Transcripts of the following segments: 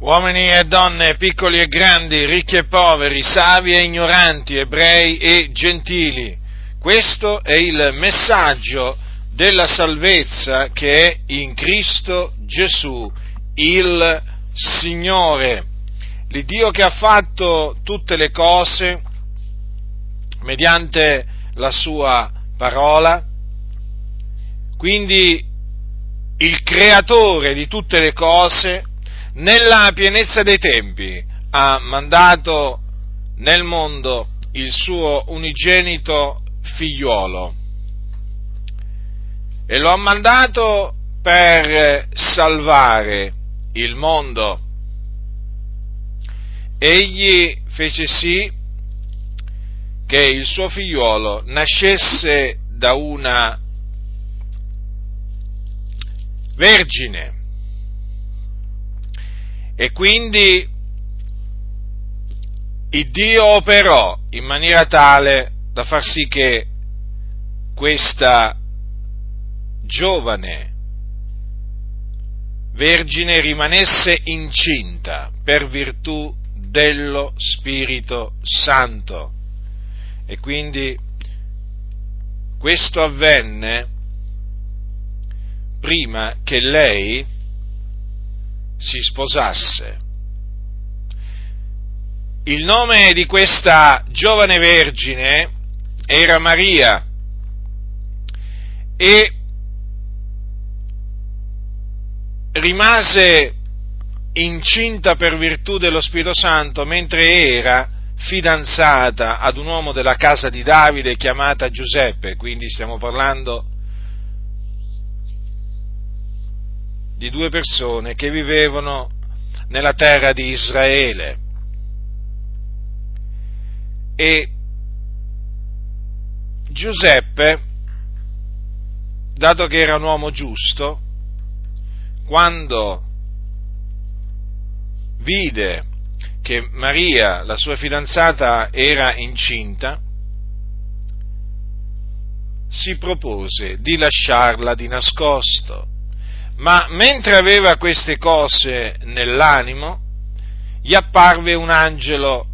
uomini e donne, piccoli e grandi, ricchi e poveri, savi e ignoranti, ebrei e gentili. Questo è il messaggio della salvezza che è in Cristo Gesù, il Signore. L'Iddio che ha fatto tutte le cose mediante la sua parola, quindi il creatore di tutte le cose, nella pienezza dei tempi, ha mandato nel mondo il suo unigenito figliuolo e lo ha mandato per salvare il mondo. Egli fece sì che il suo figliuolo nascesse da una vergine e quindi il Dio operò in maniera tale da far sì che questa giovane vergine rimanesse incinta per virtù dello Spirito Santo. E quindi questo avvenne prima che lei si sposasse. Il nome di questa giovane vergine era Maria e rimase incinta per virtù dello Spirito Santo mentre era fidanzata ad un uomo della casa di Davide chiamata Giuseppe, quindi stiamo parlando di due persone che vivevano nella terra di Israele. E Giuseppe, dato che era un uomo giusto, quando vide che Maria, la sua fidanzata, era incinta, si propose di lasciarla di nascosto ma mentre aveva queste cose nell'animo, gli apparve un angelo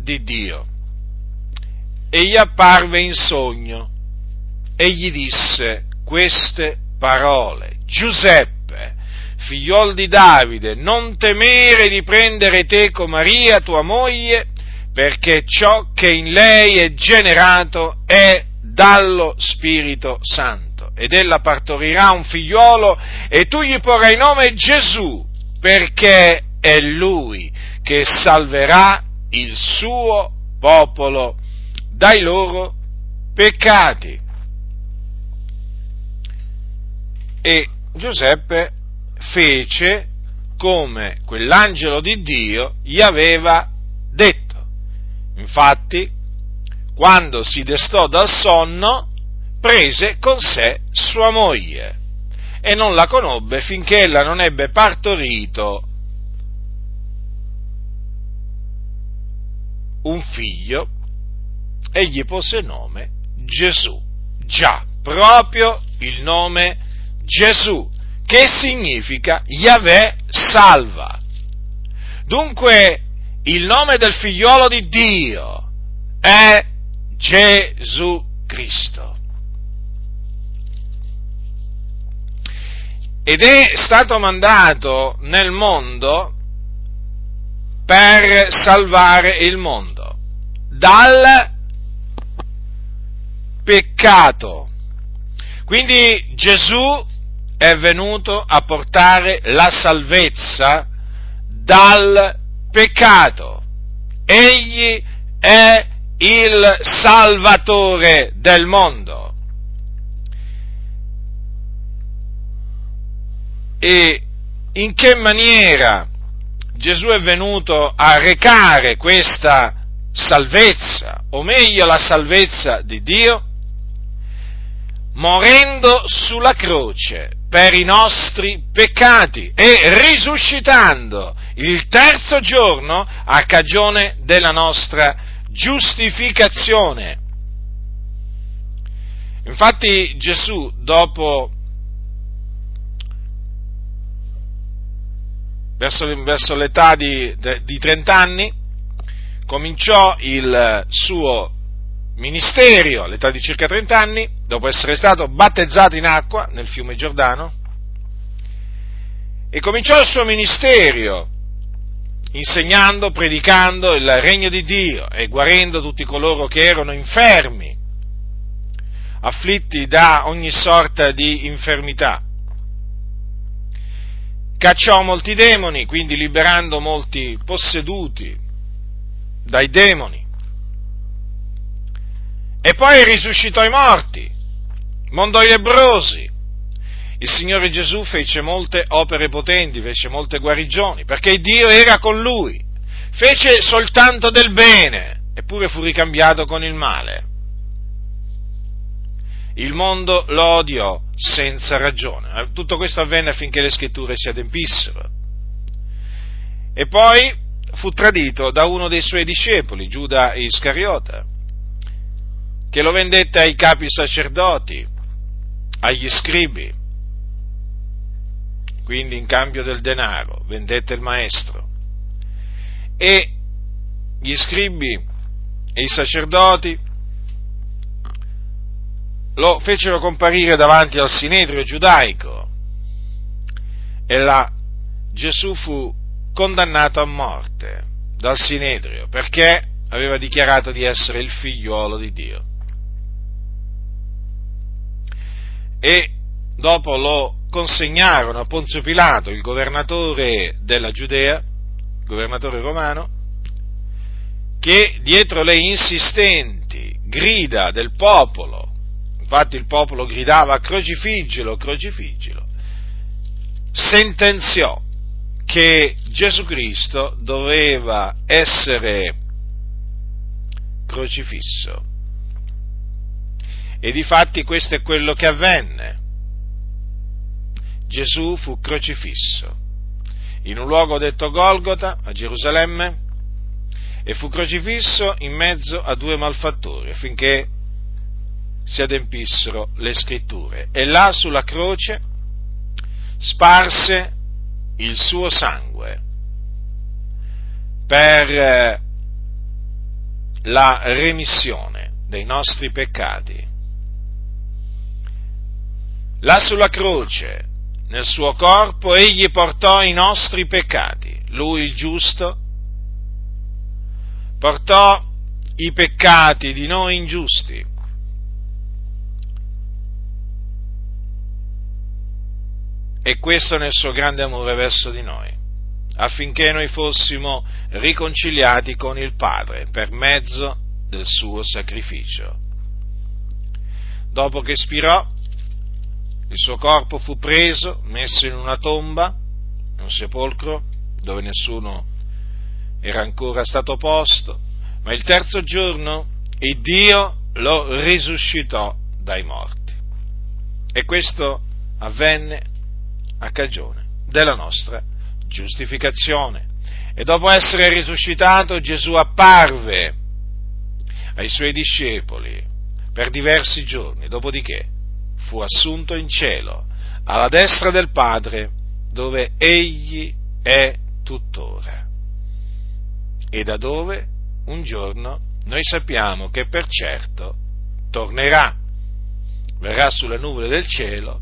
di Dio. E gli apparve in sogno. E gli disse queste parole. Giuseppe, figliol di Davide, non temere di prendere teco Maria, tua moglie, perché ciò che in lei è generato è dallo Spirito Santo ed ella partorirà un figliolo e tu gli porrai nome Gesù, perché è lui che salverà il suo popolo dai loro peccati. E Giuseppe fece come quell'angelo di Dio gli aveva detto. Infatti, quando si destò dal sonno, prese con sé sua moglie e non la conobbe finché ella non ebbe partorito un figlio e gli pose nome Gesù. Già, proprio il nome Gesù, che significa Yahweh salva. Dunque, il nome del figliolo di Dio è Gesù Cristo. Ed è stato mandato nel mondo per salvare il mondo dal peccato. Quindi Gesù è venuto a portare la salvezza dal peccato. Egli è il Salvatore del mondo. E in che maniera Gesù è venuto a recare questa salvezza, o meglio la salvezza di Dio, morendo sulla croce per i nostri peccati e risuscitando il terzo giorno a cagione della nostra giustificazione. Infatti Gesù, dopo verso, verso l'età di, di 30 anni, cominciò il suo ministero all'età di circa 30 anni, dopo essere stato battezzato in acqua nel fiume Giordano, e cominciò il suo ministero insegnando, predicando il regno di Dio e guarendo tutti coloro che erano infermi, afflitti da ogni sorta di infermità. Cacciò molti demoni, quindi liberando molti posseduti dai demoni. E poi risuscitò i morti, mondò i lebrosi. Il Signore Gesù fece molte opere potenti, fece molte guarigioni, perché Dio era con lui. Fece soltanto del bene, eppure fu ricambiato con il male. Il mondo lo odiò senza ragione. Eh, tutto questo avvenne affinché le scritture si adempissero. E poi fu tradito da uno dei suoi discepoli, Giuda Iscariota, che lo vendette ai capi sacerdoti, agli scribi, quindi in cambio del denaro, vendette il maestro. E gli scribi e i sacerdoti lo fecero comparire davanti al sinedrio giudaico e là Gesù fu condannato a morte dal sinedrio perché aveva dichiarato di essere il figliuolo di Dio. E dopo lo consegnarono a Ponzio Pilato, il governatore della Giudea, governatore romano, che dietro le insistenti grida del popolo infatti il popolo gridava crocifiggilo, crocifiggilo, sentenziò che Gesù Cristo doveva essere crocifisso. E difatti questo è quello che avvenne. Gesù fu crocifisso in un luogo detto Golgota, a Gerusalemme, e fu crocifisso in mezzo a due malfattori affinché si adempissero le scritture. E là sulla croce sparse il suo sangue per eh, la remissione dei nostri peccati. Là sulla croce, nel suo corpo, egli portò i nostri peccati. Lui, il giusto, portò i peccati di noi ingiusti e questo nel suo grande amore verso di noi, affinché noi fossimo riconciliati con il Padre per mezzo del suo sacrificio. Dopo che spirò, il suo corpo fu preso, messo in una tomba, in un sepolcro, dove nessuno era ancora stato posto, ma il terzo giorno il Dio lo risuscitò dai morti. E questo avvenne a cagione della nostra giustificazione. E dopo essere risuscitato Gesù apparve ai suoi discepoli per diversi giorni, dopodiché fu assunto in cielo, alla destra del Padre, dove egli è tuttora. E da dove un giorno noi sappiamo che per certo tornerà, verrà sulle nuvole del cielo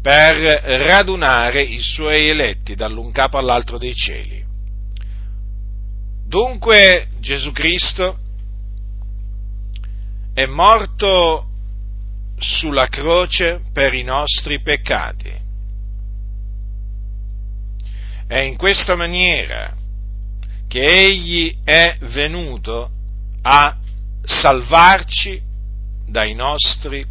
per radunare i suoi eletti dall'un capo all'altro dei cieli. Dunque Gesù Cristo è morto sulla croce per i nostri peccati. È in questa maniera che Egli è venuto a salvarci dai nostri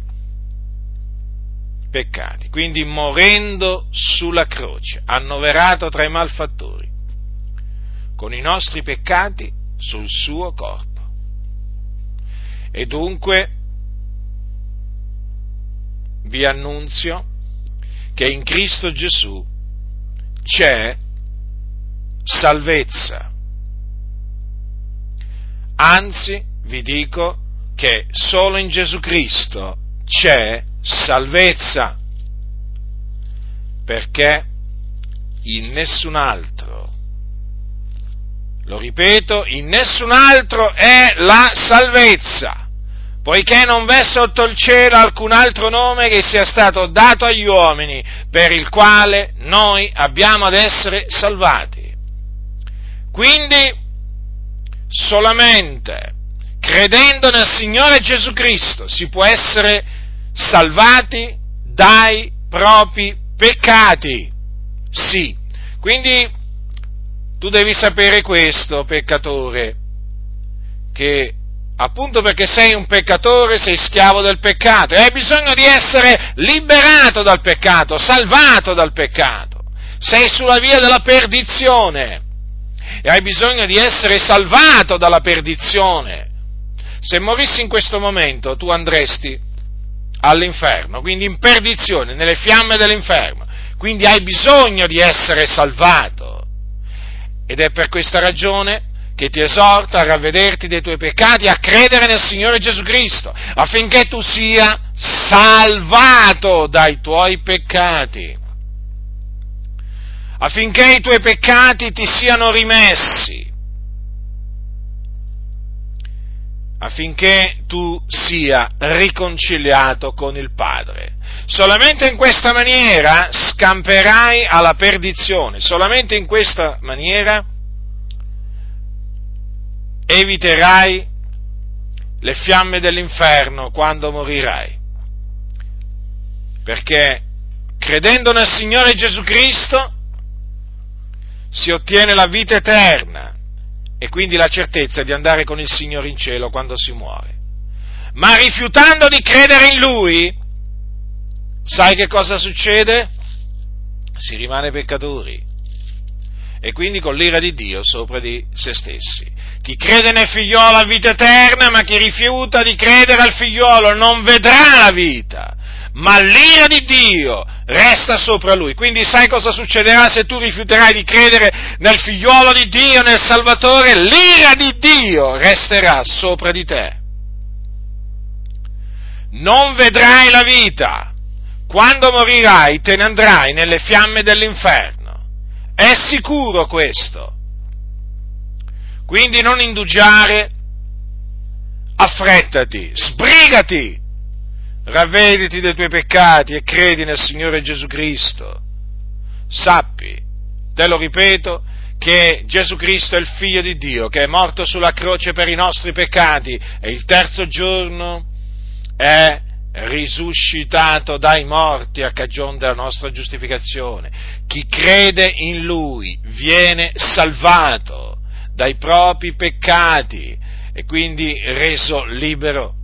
peccati quindi morendo sulla croce, annoverato tra i malfattori, con i nostri peccati sul suo corpo. E dunque vi annunzio che in Cristo Gesù c'è salvezza. Anzi, vi dico che solo in Gesù Cristo c'è salvezza, perché in nessun altro lo ripeto, in nessun altro è la salvezza, poiché non v'è sotto il cielo alcun altro nome che sia stato dato agli uomini per il quale noi abbiamo ad essere salvati. Quindi, solamente credendo nel Signore Gesù Cristo si può essere salvati dai propri peccati. Sì. Quindi tu devi sapere questo, peccatore, che appunto perché sei un peccatore sei schiavo del peccato e hai bisogno di essere liberato dal peccato, salvato dal peccato. Sei sulla via della perdizione e hai bisogno di essere salvato dalla perdizione. Se morissi in questo momento tu andresti all'inferno, quindi in perdizione, nelle fiamme dell'inferno. Quindi hai bisogno di essere salvato. Ed è per questa ragione che ti esorto a ravvederti dei tuoi peccati, a credere nel Signore Gesù Cristo, affinché tu sia salvato dai tuoi peccati, affinché i tuoi peccati ti siano rimessi, affinché tu sia riconciliato con il Padre. Solamente in questa maniera scamperai alla perdizione, solamente in questa maniera eviterai le fiamme dell'inferno quando morirai. Perché credendo nel Signore Gesù Cristo si ottiene la vita eterna e quindi la certezza di andare con il Signore in cielo quando si muore. Ma rifiutando di credere in Lui, sai che cosa succede? Si rimane peccatori e quindi con l'ira di Dio sopra di se stessi. Chi crede nel figliolo ha vita eterna, ma chi rifiuta di credere al figliolo non vedrà la vita, ma l'ira di Dio resta sopra lui. Quindi sai cosa succederà se tu rifiuterai di credere nel figliuolo di Dio, nel Salvatore? L'ira di Dio resterà sopra di te. Non vedrai la vita. Quando morirai te ne andrai nelle fiamme dell'inferno. È sicuro questo. Quindi non indugiare, affrettati, sbrigati ravvediti dei tuoi peccati e credi nel Signore Gesù Cristo. Sappi, te lo ripeto, che Gesù Cristo è il Figlio di Dio, che è morto sulla croce per i nostri peccati e il terzo giorno è risuscitato dai morti a cagione della nostra giustificazione. Chi crede in Lui viene salvato dai propri peccati e quindi reso libero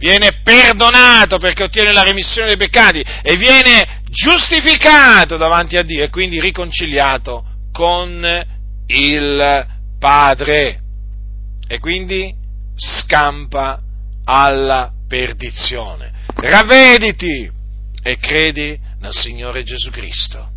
viene perdonato perché ottiene la remissione dei peccati e viene giustificato davanti a Dio e quindi riconciliato con il Padre e quindi scampa alla perdizione. Ravvediti e credi nel Signore Gesù Cristo.